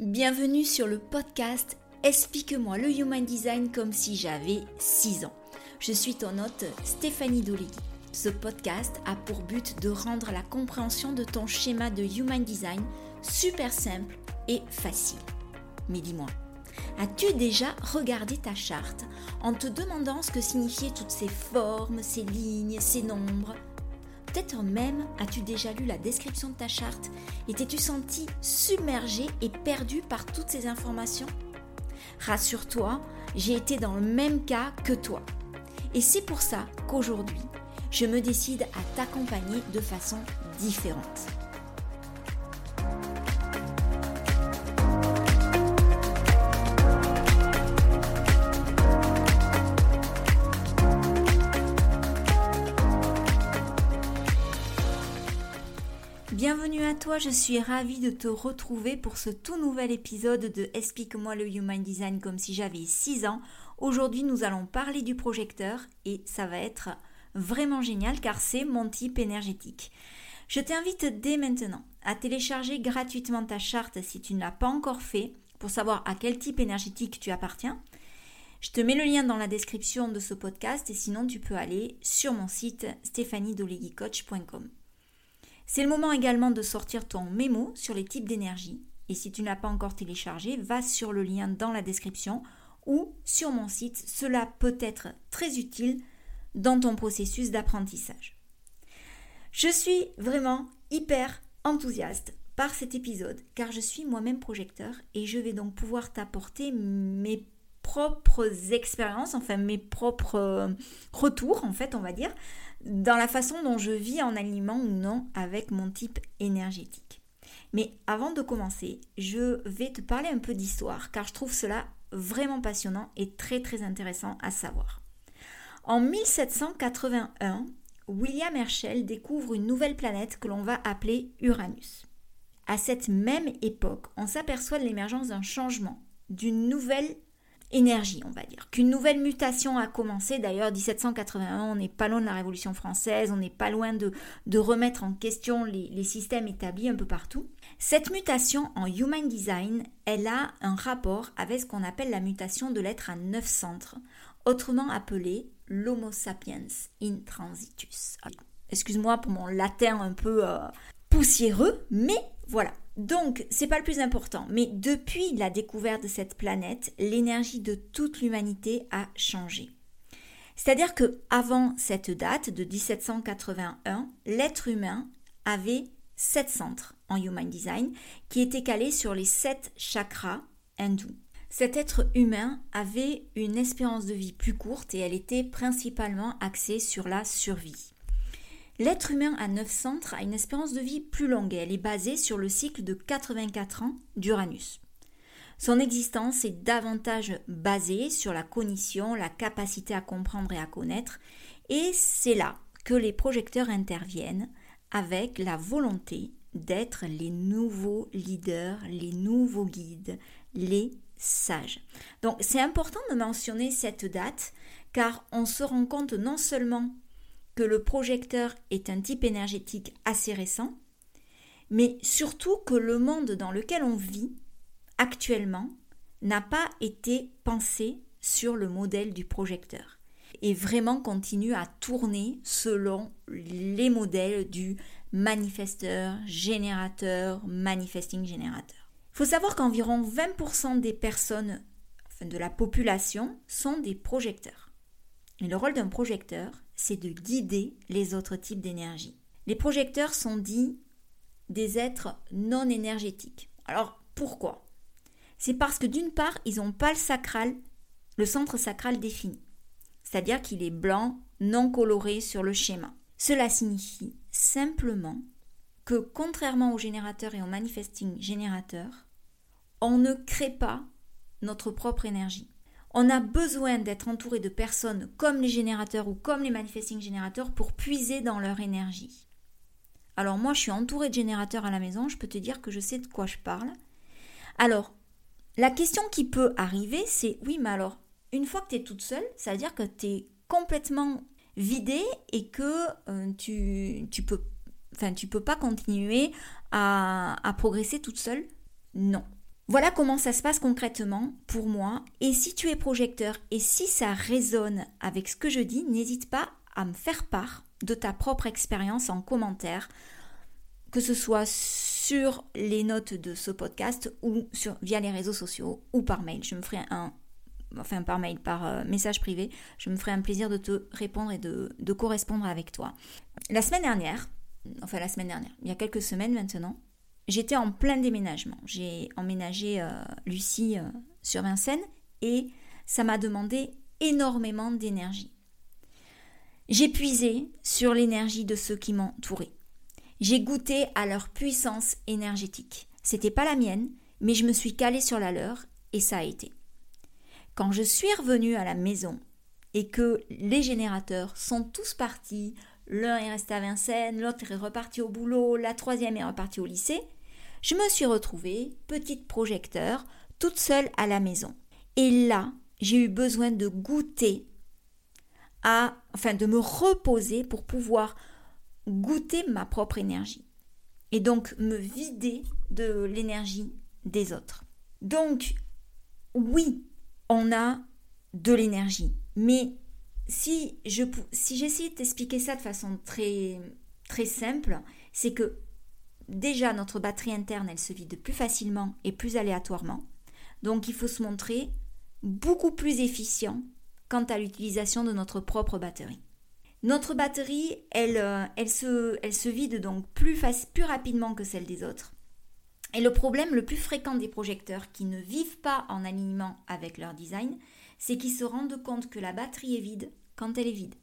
Bienvenue sur le podcast Explique-moi le Human Design comme si j'avais 6 ans. Je suis ton hôte Stéphanie Dolegui. Ce podcast a pour but de rendre la compréhension de ton schéma de Human Design super simple et facile. Mais dis-moi, as-tu déjà regardé ta charte en te demandant ce que signifiaient toutes ces formes, ces lignes, ces nombres? Peut-être même as-tu déjà lu la description de ta charte et t'es-tu senti submergé et perdu par toutes ces informations? Rassure-toi, j'ai été dans le même cas que toi. Et c'est pour ça qu'aujourd'hui, je me décide à t'accompagner de façon différente. Bienvenue à toi, je suis ravie de te retrouver pour ce tout nouvel épisode de Explique-moi le Human Design comme si j'avais 6 ans. Aujourd'hui nous allons parler du projecteur et ça va être vraiment génial car c'est mon type énergétique. Je t'invite dès maintenant à télécharger gratuitement ta charte si tu ne l'as pas encore fait pour savoir à quel type énergétique tu appartiens. Je te mets le lien dans la description de ce podcast et sinon tu peux aller sur mon site stéphaniedoleguicoach.com. C'est le moment également de sortir ton mémo sur les types d'énergie. Et si tu ne l'as pas encore téléchargé, va sur le lien dans la description ou sur mon site. Cela peut être très utile dans ton processus d'apprentissage. Je suis vraiment hyper enthousiaste par cet épisode car je suis moi-même projecteur et je vais donc pouvoir t'apporter mes propres expériences, enfin mes propres euh, retours en fait on va dire, dans la façon dont je vis en aliment ou non avec mon type énergétique. Mais avant de commencer, je vais te parler un peu d'histoire car je trouve cela vraiment passionnant et très très intéressant à savoir. En 1781, William Herschel découvre une nouvelle planète que l'on va appeler Uranus. À cette même époque, on s'aperçoit de l'émergence d'un changement, d'une nouvelle énergie, on va dire. Qu'une nouvelle mutation a commencé. D'ailleurs, 1781, on n'est pas loin de la Révolution française, on n'est pas loin de, remettre en question les, systèmes établis un peu partout. Cette mutation en Human Design, elle a un rapport avec ce qu'on appelle la mutation de l'être à neuf centres, autrement appelée l'Homo sapiens intransitus. Excuse-moi pour mon latin un peu euh, poussiéreux, mais voilà, donc, c'est pas le plus important, mais depuis la découverte de cette planète, l'énergie de toute l'humanité a changé. C'est-à-dire que avant cette date de 1781, l'être humain avait sept centres en Human Design qui étaient calés sur les sept chakras hindous. Cet être humain avait une espérance de vie plus courte et elle était principalement axée sur la survie. L'être humain à 9 centres a une espérance de vie plus longue et elle est basée sur le cycle de 84 ans d'Uranus. Son existence est davantage basée sur la cognition, la capacité à comprendre et à connaître, et c'est là que les projecteurs interviennent avec la volonté d'être les nouveaux leaders, les nouveaux guides, les sages. Donc c'est important de mentionner cette date car on se rend compte non seulement que le projecteur est un type énergétique assez récent, mais surtout que le monde dans lequel on vit actuellement n'a pas été pensé sur le modèle du projecteur et vraiment continue à tourner selon les modèles du manifesteur, générateur, manifesting générateur. Il faut savoir qu'environ 20% des personnes de la population sont des projecteurs. Et le rôle d'un projecteur, c'est de guider les autres types d'énergie. Les projecteurs sont dits des êtres non énergétiques. Alors pourquoi? C'est parce que d'une part, ils n'ont pas le sacral, le centre sacral défini. C'est-à-dire qu'il est blanc, non coloré sur le schéma. Cela signifie simplement que contrairement aux générateurs et aux manifesting générateurs, on ne crée pas notre propre énergie on a besoin d'être entouré de personnes comme les générateurs ou comme les manifesting générateurs pour puiser dans leur énergie. Alors moi, je suis entourée de générateurs à la maison, je peux te dire que je sais de quoi je parle. Alors, la question qui peut arriver, c'est oui, mais alors, une fois que tu es toute seule, ça veut dire que tu es complètement vidée et que euh, tu, tu peux peux pas continuer à progresser toute seule? Non. Voilà comment ça se passe concrètement pour moi. Et si tu es projecteur et si ça résonne avec ce que je dis, n'hésite pas à me faire part de ta propre expérience en commentaire, que ce soit sur les notes de ce podcast ou via les réseaux sociaux ou par mail. Je me ferai un, enfin par mail, par euh, message privé, je me ferai un plaisir de te répondre et de correspondre avec toi. La semaine dernière, enfin la semaine dernière, il y a quelques semaines maintenant, j'étais en plein déménagement. J'ai emménagé euh, Lucie euh, sur Vincennes et ça m'a demandé énormément d'énergie. J'ai puisé sur l'énergie de ceux qui m'entouraient. J'ai goûté à leur puissance énergétique. C'était pas la mienne, mais je me suis calée sur la leur et ça a été. Quand je suis revenue à la maison et que les générateurs sont tous partis, l'un est resté à Vincennes, l'autre est reparti au boulot, la troisième est repartie au lycée, je me suis retrouvée, petite projecteur, toute seule à la maison. Et là, j'ai eu besoin de goûter enfin, de me reposer pour pouvoir goûter ma propre énergie. Et donc me vider de l'énergie des autres. Donc, oui, on a de l'énergie. Mais si je si j'essaie de t'expliquer ça de façon très très simple, c'est que déjà notre batterie interne, elle se vide plus facilement et plus aléatoirement. Donc il faut se montrer beaucoup plus efficient quant à l'utilisation de notre propre batterie. Notre batterie, elle, euh, se vide donc plus, plus rapidement que celle des autres. Et le problème le plus fréquent des projecteurs qui ne vivent pas en alignement avec leur design, c'est qu'ils se rendent compte que la batterie est vide quand elle est vide.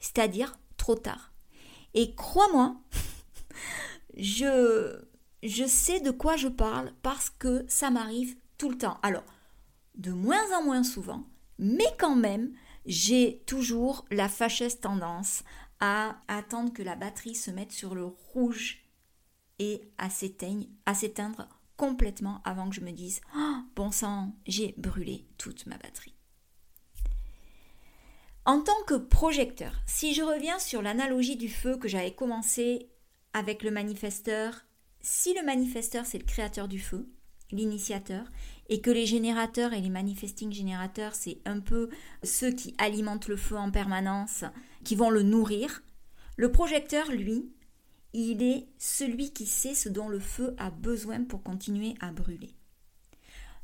C'est-à-dire trop tard. Et crois-moi, je, je sais de quoi je parle parce que ça m'arrive tout le temps. Alors, de moins en moins souvent, mais quand même, j'ai toujours la fâcheuse tendance à attendre que la batterie se mette sur le rouge et à s'éteindre complètement avant que je me dise oh, bon sang, j'ai brûlé toute ma batterie. En tant que projecteur, si je reviens sur l'analogie du feu que j'avais commencé avec le manifesteur, si le manifesteur c'est le créateur du feu, l'initiateur, et que les générateurs et les manifesting générateurs, c'est un peu ceux qui alimentent le feu en permanence, qui vont le nourrir. Le projecteur, lui, il est celui qui sait ce dont le feu a besoin pour continuer à brûler.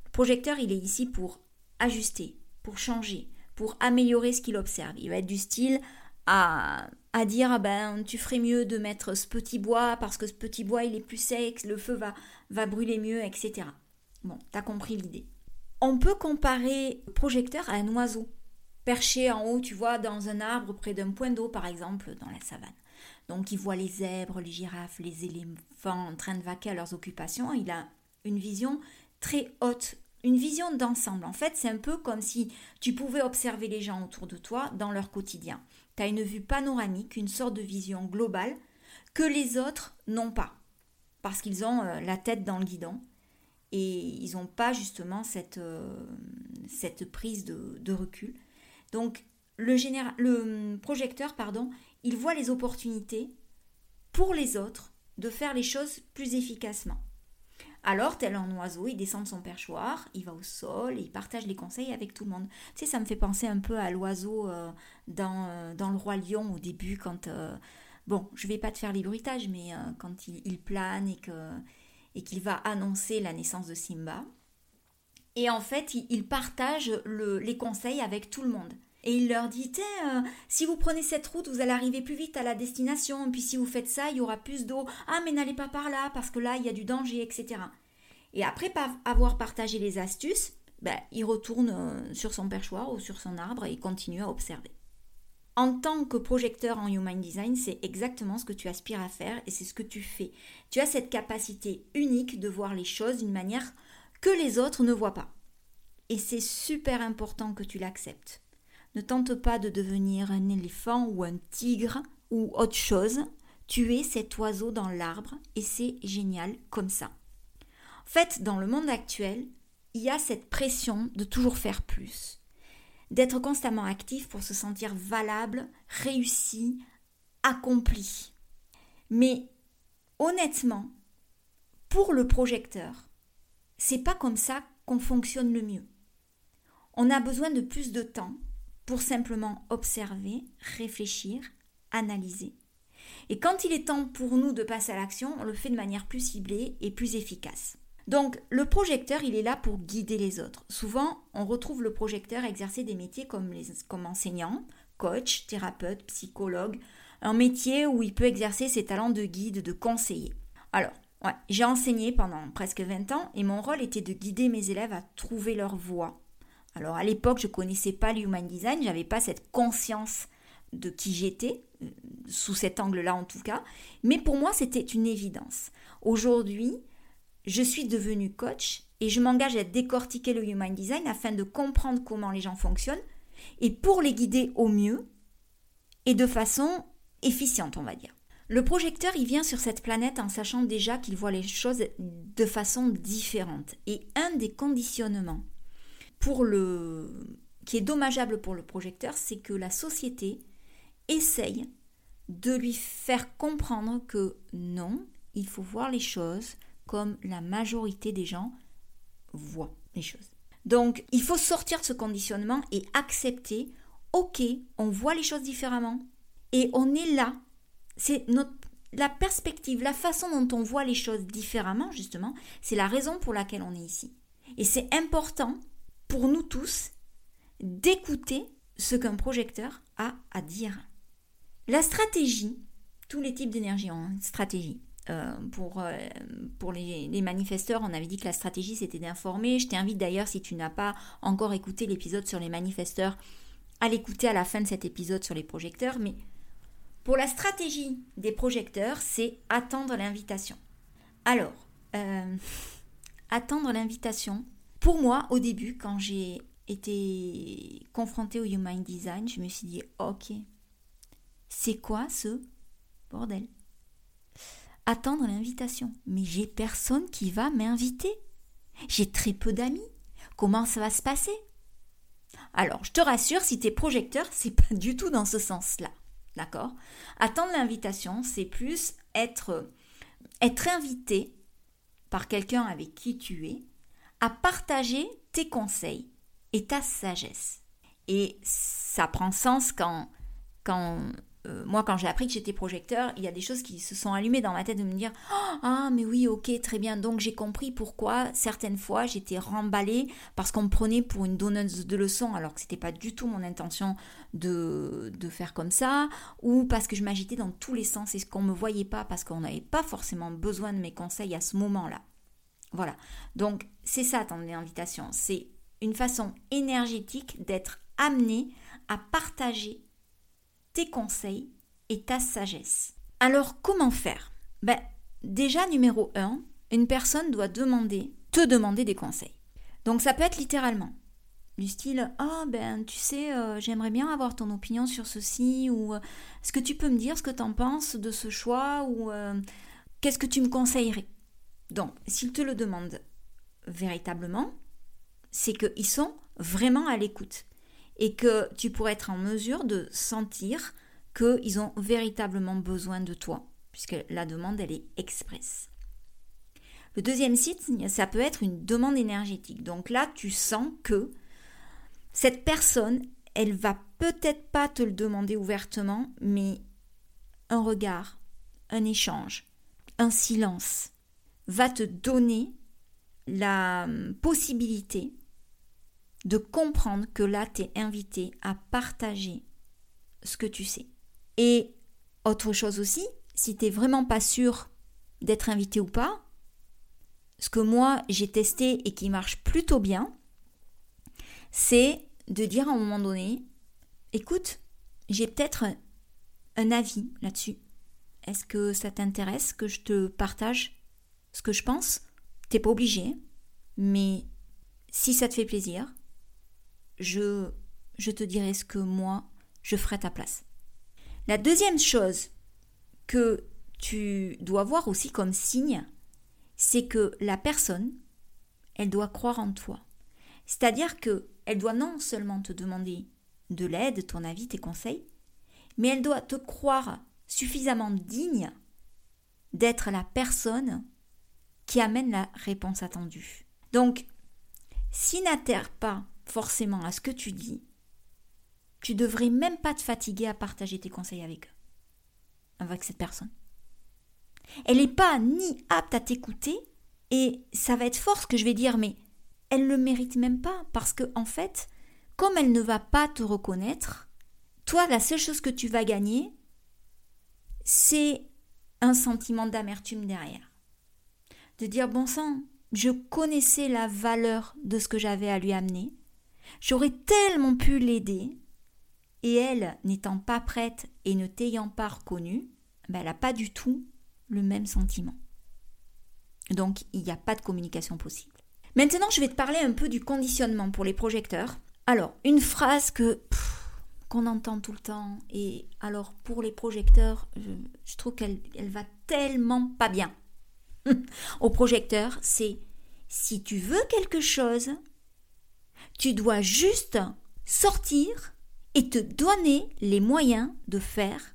Le projecteur, il est ici pour ajuster, pour changer, pour améliorer ce qu'il observe. Il va être du style à, à dire ah ben tu ferais mieux de mettre ce petit bois parce que ce petit bois il est plus sec, le feu va, va brûler mieux, etc. Bon, t'as compris l'idée. On peut comparer le projecteur à un oiseau, perché en haut, tu vois, dans un arbre près d'un point d'eau, par exemple, dans la savane. Donc il voit les zèbres, les girafes, les éléphants en train de vaquer à leurs occupations. Il a une vision très haute, une vision d'ensemble. En fait, c'est un peu comme si tu pouvais observer les gens autour de toi dans leur quotidien. Tu as une vue panoramique, une sorte de vision globale que les autres n'ont pas, parce qu'ils ont euh, la tête dans le guidon et ils n'ont pas justement cette, euh, prise de, recul. Donc le, le projecteur, pardon, il voit les opportunités pour les autres de faire les choses plus efficacement. Alors, tel un oiseau, il descend de son perchoir, il va au sol et il partage les conseils avec tout le monde. Tu sais, ça me fait penser un peu à l'oiseau euh, dans, euh, dans, Le Roi Lion au début, quand. bon, je vais pas te faire les bruitages, mais quand il, il, plane et que et qu'il va annoncer la naissance de Simba. Et en fait, il, partage les conseils avec tout le monde. Et il leur dit, euh, si vous prenez cette route, vous allez arriver plus vite à la destination. Puis si vous faites ça, il y aura plus d'eau. Ah, mais n'allez pas par là, parce que là, il y a du danger, etc. Et après avoir partagé les astuces, ben, il retourne euh, sur son perchoir ou sur son arbre et continue à observer. En tant que projecteur en Human Design, c'est exactement ce que tu aspires à faire et c'est ce que tu fais. Tu as cette capacité unique de voir les choses d'une manière que les autres ne voient pas. Et c'est super important que tu l'acceptes. Ne tente pas de devenir un éléphant ou un tigre ou autre chose. Tu cet oiseau dans l'arbre et c'est génial comme ça. En fait, dans le monde actuel, il y a cette pression de toujours faire plus d'être constamment actif pour se sentir valable, réussi, accompli. Mais honnêtement, pour le projecteur, c'est pas comme ça qu'on fonctionne le mieux. On a besoin de plus de temps pour simplement observer, réfléchir, analyser. Et quand il est temps pour nous de passer à l'action, on le fait de manière plus ciblée et plus efficace. Donc le projecteur, il est là pour guider les autres. Souvent, on retrouve le projecteur exercer des métiers comme, enseignant, coach, thérapeute, psychologue, un métier où il peut exercer ses talents de guide, de conseiller. Alors, j'ai enseigné pendant presque 20 ans et mon rôle était de guider mes élèves à trouver leur voie. Alors à l'époque, je ne connaissais pas l'human design, j'avais pas cette conscience de qui j'étais, euh, sous cet angle-là en tout cas, mais pour moi c'était une évidence. Aujourd'hui, je suis devenue coach et je m'engage à décortiquer le Human Design afin de comprendre comment les gens fonctionnent et pour les guider au mieux et de façon efficiente, on va dire. Le projecteur, il vient sur cette planète en sachant déjà qu'il voit les choses de façon différente. Et un des conditionnements pour le qui est dommageable pour le projecteur, c'est que la société essaye de lui faire comprendre que non, il faut voir les choses comme la majorité des gens voient les choses. Donc, il faut sortir de ce conditionnement et accepter, ok, on voit les choses différemment et on est là. C'est notre la perspective, la façon dont on voit les choses différemment, justement, c'est la raison pour laquelle on est ici. Et c'est important pour nous tous d'écouter ce qu'un projecteur a à dire. La stratégie, tous les types d'énergie ont une stratégie. Euh, pour, euh, pour les, manifesteurs, on avait dit que la stratégie c'était d'informer. Je t'invite d'ailleurs, si tu n'as pas encore écouté l'épisode sur les manifesteurs, à l'écouter à la fin de cet épisode sur les projecteurs. Mais pour la stratégie des projecteurs, c'est attendre l'invitation. Alors, euh, attendre l'invitation, pour moi, au début, quand j'ai été confrontée au Human Design, je me suis dit, ok, c'est quoi ce bordel? Attendre l'invitation. Mais j'ai personne qui va m'inviter. J'ai très peu d'amis. Comment ça va se passer? Alors, je te rassure, si tu es projecteur, c'est pas du tout dans ce sens-là. D'accord? Attendre l'invitation, c'est plus être, être invité par quelqu'un avec qui tu es à partager tes conseils et ta sagesse. Et ça prend sens quand, quand euh, moi, quand j'ai appris que j'étais projecteur, il y a des choses qui se sont allumées dans ma tête de me dire Ah, mais oui, ok, très bien. Donc, j'ai compris pourquoi certaines fois j'étais remballée parce qu'on me prenait pour une donneuse de leçons alors que c'était pas du tout mon intention de, de faire comme ça, ou parce que je m'agitais dans tous les sens et qu'on me voyait pas parce qu'on n'avait pas forcément besoin de mes conseils à ce moment-là. Voilà. Donc, c'est ça, attendre l'invitation. C'est une façon énergétique d'être amené à partager tes conseils et ta sagesse. Alors comment faire? Ben, Déjà numéro 1, une personne doit demander, te demander des conseils. Donc ça peut être littéralement du style ah ben tu sais euh, j'aimerais bien avoir ton opinion sur ceci ou euh, est-ce que tu peux me dire ce que tu en penses de ce choix ou euh, qu'est-ce que tu me conseillerais? Donc s'ils te le demandent véritablement c'est qu'ils sont vraiment à l'écoute et que tu pourrais être en mesure de sentir qu'ils ont véritablement besoin de toi, puisque la demande, elle est expresse. Le deuxième site, ça peut être une demande énergétique. Donc là, tu sens que cette personne, elle va peut-être pas te le demander ouvertement, mais un regard, un échange, un silence va te donner la possibilité de comprendre que là, tu es invité à partager ce que tu sais. Et autre chose aussi, si tu n'es vraiment pas sûr d'être invité ou pas, ce que moi j'ai testé et qui marche plutôt bien, c'est de dire à un moment donné, écoute, j'ai peut-être un avis là-dessus. Est-ce que ça t'intéresse que je te partage ce que je pense T'es pas obligé, mais si ça te fait plaisir, je, te dirai ce que moi, je ferai ta place. La deuxième chose que tu dois voir aussi comme signe, c'est que la personne, elle doit croire en toi. C'est-à-dire que elle doit non seulement te demander de l'aide, ton avis, tes conseils, mais elle doit te croire suffisamment digne d'être la personne qui amène la réponse attendue. Donc, s'ils n'atterrent pas forcément à ce que tu dis, tu devrais même pas te fatiguer à partager tes conseils avec eux, avec cette personne. Elle n'est pas ni apte à t'écouter, et ça va être fort ce que je vais dire, mais elle ne le mérite même pas, parce que en fait, comme elle ne va pas te reconnaître, toi, la seule chose que tu vas gagner, c'est un sentiment d'amertume derrière. De dire, bon sang, je connaissais la valeur de ce que j'avais à lui amener, j'aurais tellement pu l'aider, et elle, n'étant pas prête et ne t'ayant pas reconnue, ben elle n'a pas du tout le même sentiment. Donc, il n'y a pas de communication possible. Maintenant, je vais te parler un peu du conditionnement pour les projecteurs. Alors, une phrase que qu'on entend tout le temps, et alors pour les projecteurs, je, trouve qu'elle elle va tellement pas bien. Au projecteur, c'est si tu veux quelque chose, tu dois juste sortir et te donner les moyens de faire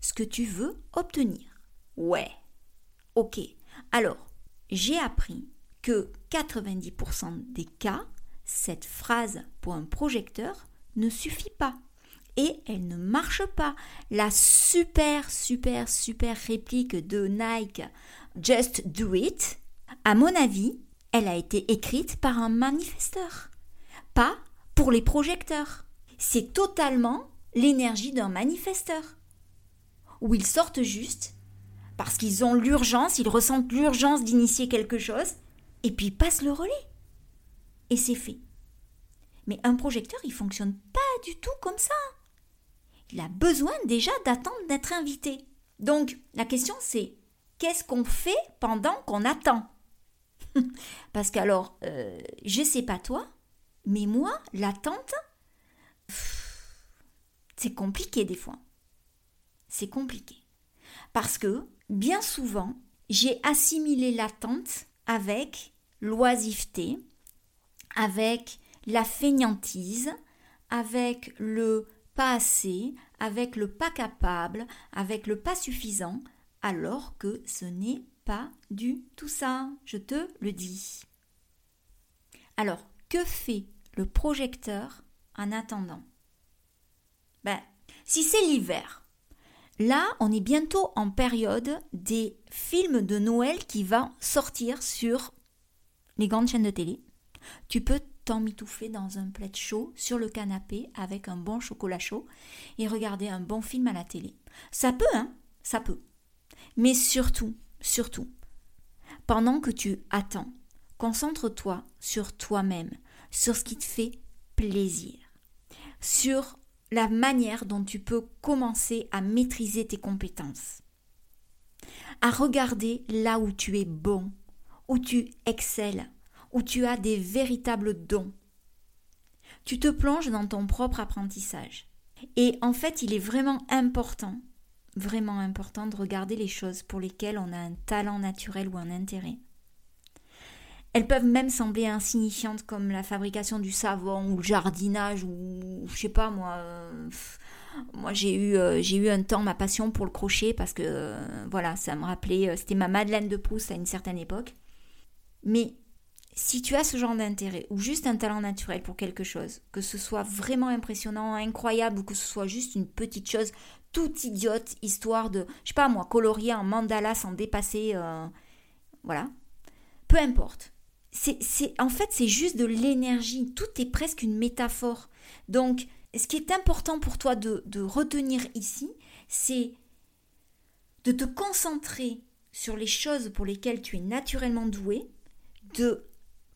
ce que tu veux obtenir. Ouais. Ok. Alors, j'ai appris que 90% des cas, cette phrase pour un projecteur ne suffit pas. Et elle ne marche pas. La super, super, super réplique de Nike, Just Do It, à mon avis, elle a été écrite par un manifesteur, pas pour les projecteurs. C'est totalement l'énergie d'un manifesteur, où ils sortent juste parce qu'ils ont l'urgence, ils ressentent l'urgence d'initier quelque chose, et puis ils passent le relais. Et c'est fait. Mais un projecteur, il fonctionne pas du tout comme ça. Il a besoin déjà d'attendre d'être invité. Donc la question c'est qu'est-ce qu'on fait pendant qu'on attend? Parce qu'alors, euh, je sais pas toi, mais moi, l'attente, c'est compliqué des fois. C'est compliqué. Parce que bien souvent, j'ai assimilé l'attente avec l'oisiveté, avec la fainéantise, avec le pas assez, avec le pas capable, avec le pas suffisant, alors que ce n'est pas du tout ça, je te le dis. Alors, que fait le projecteur en attendant? Ben, si c'est l'hiver, Là, on est bientôt en période des films de Noël qui vont sortir sur les grandes chaînes de télé. Tu peux t'emmitouffer dans un plaid chaud sur le canapé avec un bon chocolat chaud et regarder un bon film à la télé. Ça peut, hein? Ça peut. Mais surtout, surtout, pendant que tu attends, concentre-toi sur toi-même, sur ce qui te fait plaisir, sur la manière dont tu peux commencer à maîtriser tes compétences, à regarder là où tu es bon, où tu excelles, où tu as des véritables dons. Tu te plonges dans ton propre apprentissage. Et en fait, il est vraiment important, vraiment important de regarder les choses pour lesquelles on a un talent naturel ou un intérêt elles peuvent même sembler insignifiantes comme la fabrication du savon ou le jardinage ou je sais pas moi. Euh, moi j'ai eu euh, eu un temps ma passion pour le crochet parce que euh, voilà ça me rappelait c'était ma Madeleine de Proust à une certaine époque. Mais si tu as ce genre d'intérêt ou juste un talent naturel pour quelque chose, que ce soit vraiment impressionnant, incroyable ou que ce soit juste une petite chose toute idiote histoire de je sais pas moi colorier en mandala sans dépasser voilà peu importe c'est, en fait, c'est juste de l'énergie. Tout est presque une métaphore. Donc, ce qui est important pour toi de, de retenir ici, c'est de te concentrer sur les choses pour lesquelles tu es naturellement doué, de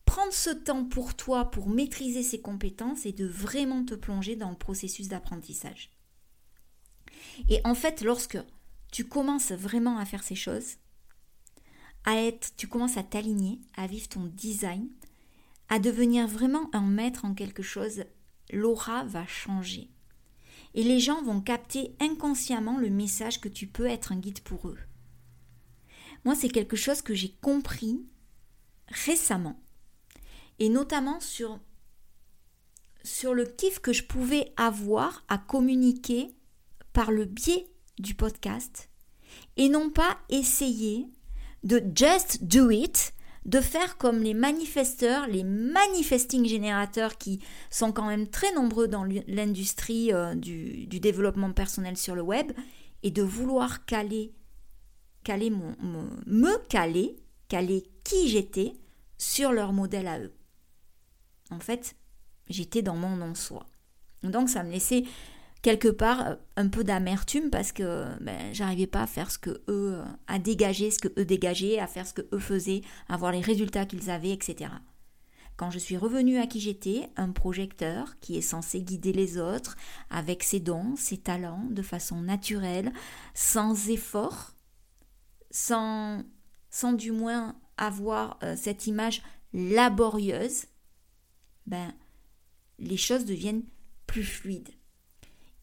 prendre ce temps pour toi pour maîtriser ces compétences et de vraiment te plonger dans le processus d'apprentissage. Et en fait, lorsque tu commences vraiment à faire ces choses, à tu commences à t'aligner, à vivre ton design, à devenir vraiment un maître en quelque chose, l'aura va changer. Et les gens vont capter inconsciemment le message que tu peux être un guide pour eux. Moi, c'est quelque chose que j'ai compris récemment. Et notamment sur, sur le kiff que je pouvais avoir à communiquer par le biais du podcast et non pas essayer de just do it, de faire comme les manifesteurs, les manifesting générateurs qui sont quand même très nombreux dans l'industrie euh, du, développement personnel sur le web, et de vouloir caler, caler mon, me caler, caler qui j'étais sur leur modèle à eux. En fait, j'étais dans mon non-soi. Donc ça me laissait quelque part euh, un peu d'amertume parce que ben, j'arrivais pas à faire ce que eux, euh, à dégager ce que eux dégageaient, à faire ce que eux faisaient, à voir les résultats qu'ils avaient, etc. Quand je suis revenue à qui j'étais, un projecteur qui est censé guider les autres avec ses dons, ses talents, de façon naturelle, sans effort, sans, sans du moins avoir euh, cette image laborieuse, ben, les choses deviennent plus fluides.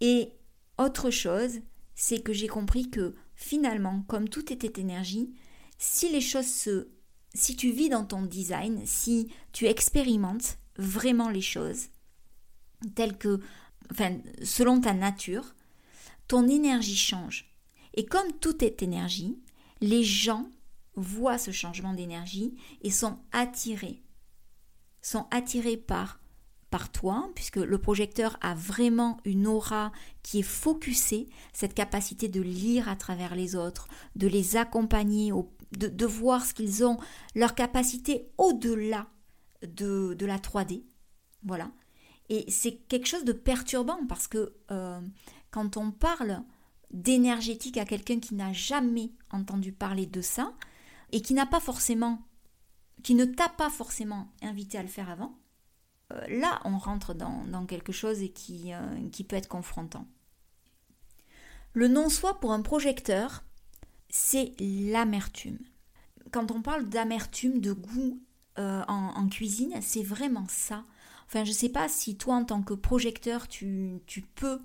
Et autre chose, c'est que j'ai compris que finalement, comme tout était énergie, si les choses se... Si tu vis dans ton design, si tu expérimentes vraiment les choses, telles que... Selon ta nature, ton énergie change. Et comme tout est énergie, les gens voient ce changement d'énergie et sont attirés. Sont attirés par par toi, puisque le projecteur a vraiment une aura qui est focusée, cette capacité de lire à travers les autres, de les accompagner, de, voir ce qu'ils ont, leur capacité au-delà de, la 3D. Voilà. Et c'est quelque chose de perturbant parce que euh, quand on parle d'énergétique à quelqu'un qui n'a jamais entendu parler de ça et qui n'a pas forcément, qui ne t'a pas forcément invité à le faire avant, là, on rentre dans, quelque chose qui, euh, qui peut être confrontant. Le non-soi pour un projecteur, c'est l'amertume. Quand on parle d'amertume, de goût euh, en, cuisine, c'est vraiment ça. Enfin, je ne sais pas si toi, en tant que projecteur, tu, tu peux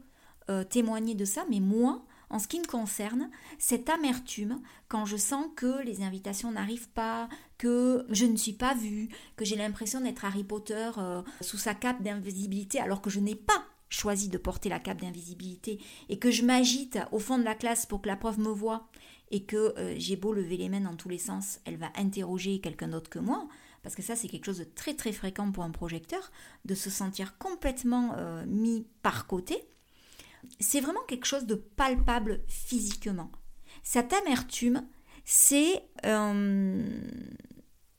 témoigner de ça, mais moi, en ce qui me concerne, cette amertume, quand je sens que les invitations n'arrivent pas, que je ne suis pas vue, que j'ai l'impression d'être Harry Potter euh, sous sa cape d'invisibilité alors que je n'ai pas choisi de porter la cape d'invisibilité et que je m'agite au fond de la classe pour que la prof me voie et que euh, j'ai beau lever les mains dans tous les sens, elle va interroger quelqu'un d'autre que moi, parce que ça c'est quelque chose de très très fréquent pour un projecteur, de se sentir complètement euh, mis par côté c'est vraiment quelque chose de palpable physiquement. Cette amertume, c'est euh,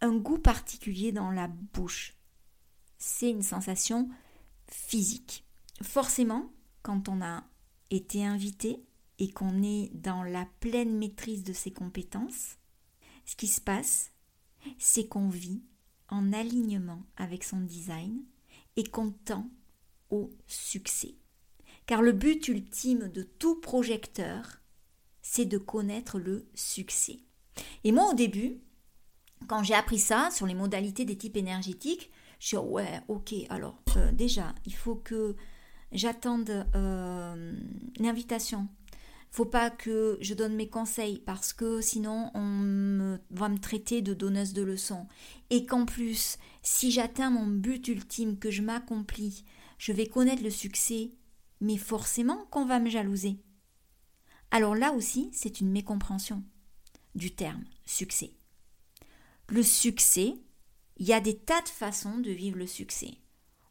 un goût particulier dans la bouche. C'est une sensation physique. Forcément, quand on a été invité et qu'on est dans la pleine maîtrise de ses compétences, ce qui se passe, c'est qu'on vit en alignement avec son design et qu'on tend au succès. Car le but ultime de tout projecteur, c'est de connaître le succès. Et moi, au début, quand j'ai appris ça sur les modalités des types énergétiques, je suis ouais, ok, alors euh, déjà, il faut que j'attende euh, l'invitation. Faut pas que je donne mes conseils parce que sinon on va me traiter de donneuse de leçons. Et qu'en plus, si j'atteins mon but ultime, que je m'accomplis, je vais connaître le succès mais forcément qu'on va me jalouser. Alors là aussi, c'est une mécompréhension du terme succès. Le succès, il y a des tas de façons de vivre le succès.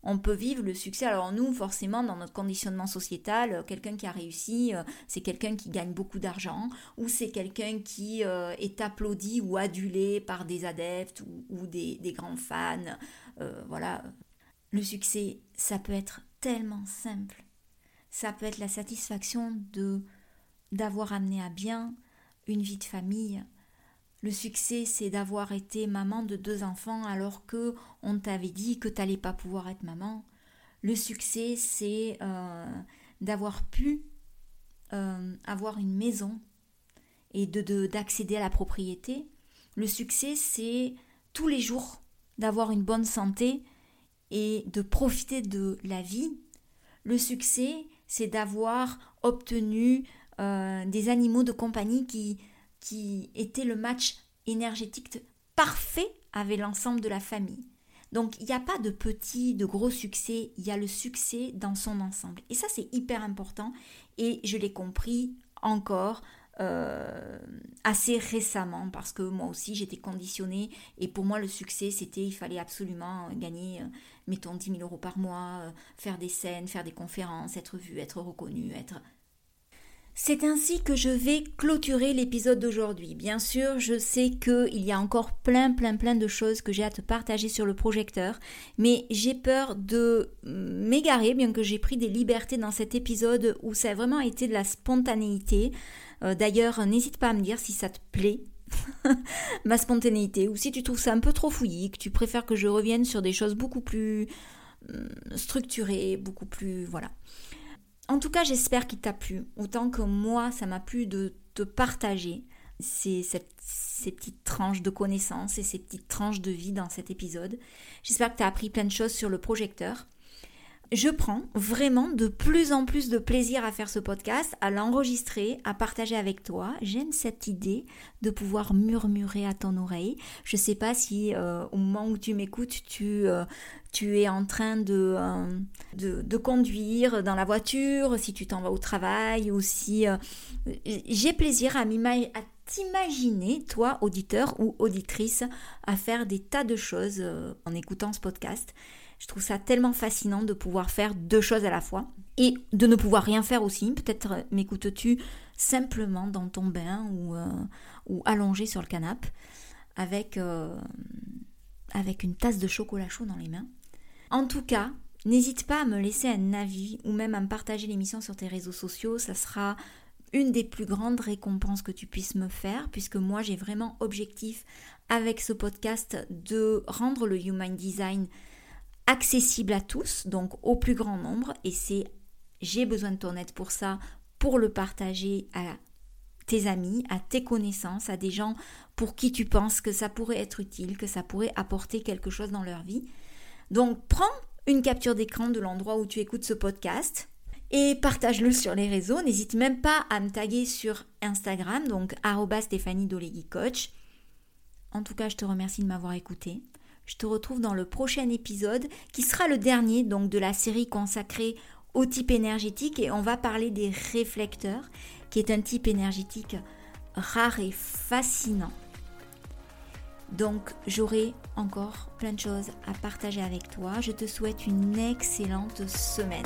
On peut vivre le succès. Alors nous, forcément, dans notre conditionnement sociétal, quelqu'un qui a réussi, euh, c'est quelqu'un qui gagne beaucoup d'argent, ou c'est quelqu'un qui euh, est applaudi ou adulé par des adeptes ou, des, grands fans. Euh, voilà. Le succès, ça peut être tellement simple ça peut être la satisfaction de d'avoir amené à bien une vie de famille. Le succès, c'est d'avoir été maman de deux enfants alors que on t'avait dit que tu n'allais pas pouvoir être maman. Le succès, c'est euh, d'avoir pu euh, avoir une maison et de d'accéder à la propriété. Le succès, c'est tous les jours d'avoir une bonne santé et de profiter de la vie. Le succès, c'est d'avoir obtenu euh, des animaux de compagnie qui, qui étaient le match énergétique parfait avec l'ensemble de la famille. Donc il n'y a pas de petit, de gros succès, il y a le succès dans son ensemble. Et ça c'est hyper important et je l'ai compris encore euh, assez récemment parce que moi aussi j'étais conditionnée et pour moi le succès c'était il fallait absolument gagner mettons 10 000 euros par mois, faire des scènes, faire des conférences, être vu, être reconnu, être c'est ainsi que je vais clôturer l'épisode d'aujourd'hui. Bien sûr, je sais qu'il y a encore plein, plein, plein de choses que j'ai à te partager sur le projecteur, mais j'ai peur de m'égarer, bien que j'ai pris des libertés dans cet épisode où ça a vraiment été de la spontanéité. Euh, d'ailleurs, n'hésite pas à me dire si ça te plaît. ma spontanéité ou si tu trouves ça un peu trop fouillis, que tu préfères que je revienne sur des choses beaucoup plus hum, structurées, beaucoup plus voilà. En tout cas, j'espère qu'il t'a plu, autant que moi, ça m'a plu de te partager ces, petites tranches de connaissances et ces petites tranches de vie dans cet épisode. J'espère que tu appris plein de choses sur le projecteur je prends vraiment de plus en plus de plaisir à faire ce podcast, à l'enregistrer, à partager avec toi. J'aime cette idée de pouvoir murmurer à ton oreille. Je ne sais pas si euh, au moment où tu m'écoutes, tu, euh, es en train de, euh, de, conduire dans la voiture, si tu t'en vas au travail ou si... J'ai plaisir à t'imaginer, toi, auditeur ou auditrice, à faire des tas de choses en écoutant ce podcast. Je trouve ça tellement fascinant de pouvoir faire deux choses à la fois et de ne pouvoir rien faire aussi. Peut-être euh, m'écoutes-tu simplement dans ton bain ou, euh, allongé sur le canapé avec, euh, avec une tasse de chocolat chaud dans les mains. En tout cas, n'hésite pas à me laisser un avis ou même à me partager l'émission sur tes réseaux sociaux. Ça sera une des plus grandes récompenses que tu puisses me faire, puisque moi j'ai vraiment objectif avec ce podcast de rendre le Human Design accessible à tous, donc au plus grand nombre, et c'est j'ai besoin de ton aide pour ça, pour le partager à tes amis, à tes connaissances, à des gens pour qui tu penses que ça pourrait être utile, que ça pourrait apporter quelque chose dans leur vie. Donc prends une capture d'écran de l'endroit où tu écoutes ce podcast et partage-le sur les réseaux. N'hésite même pas à me taguer sur Instagram, donc Stéphanie Coach. En tout cas, je te remercie de m'avoir écouté. Je te retrouve dans le prochain épisode qui sera le dernier donc de la série consacrée au type énergétique et on va parler des réflecteurs qui est un type énergétique rare et fascinant. Donc j'aurai encore plein de choses à partager avec toi. Je te souhaite une excellente semaine.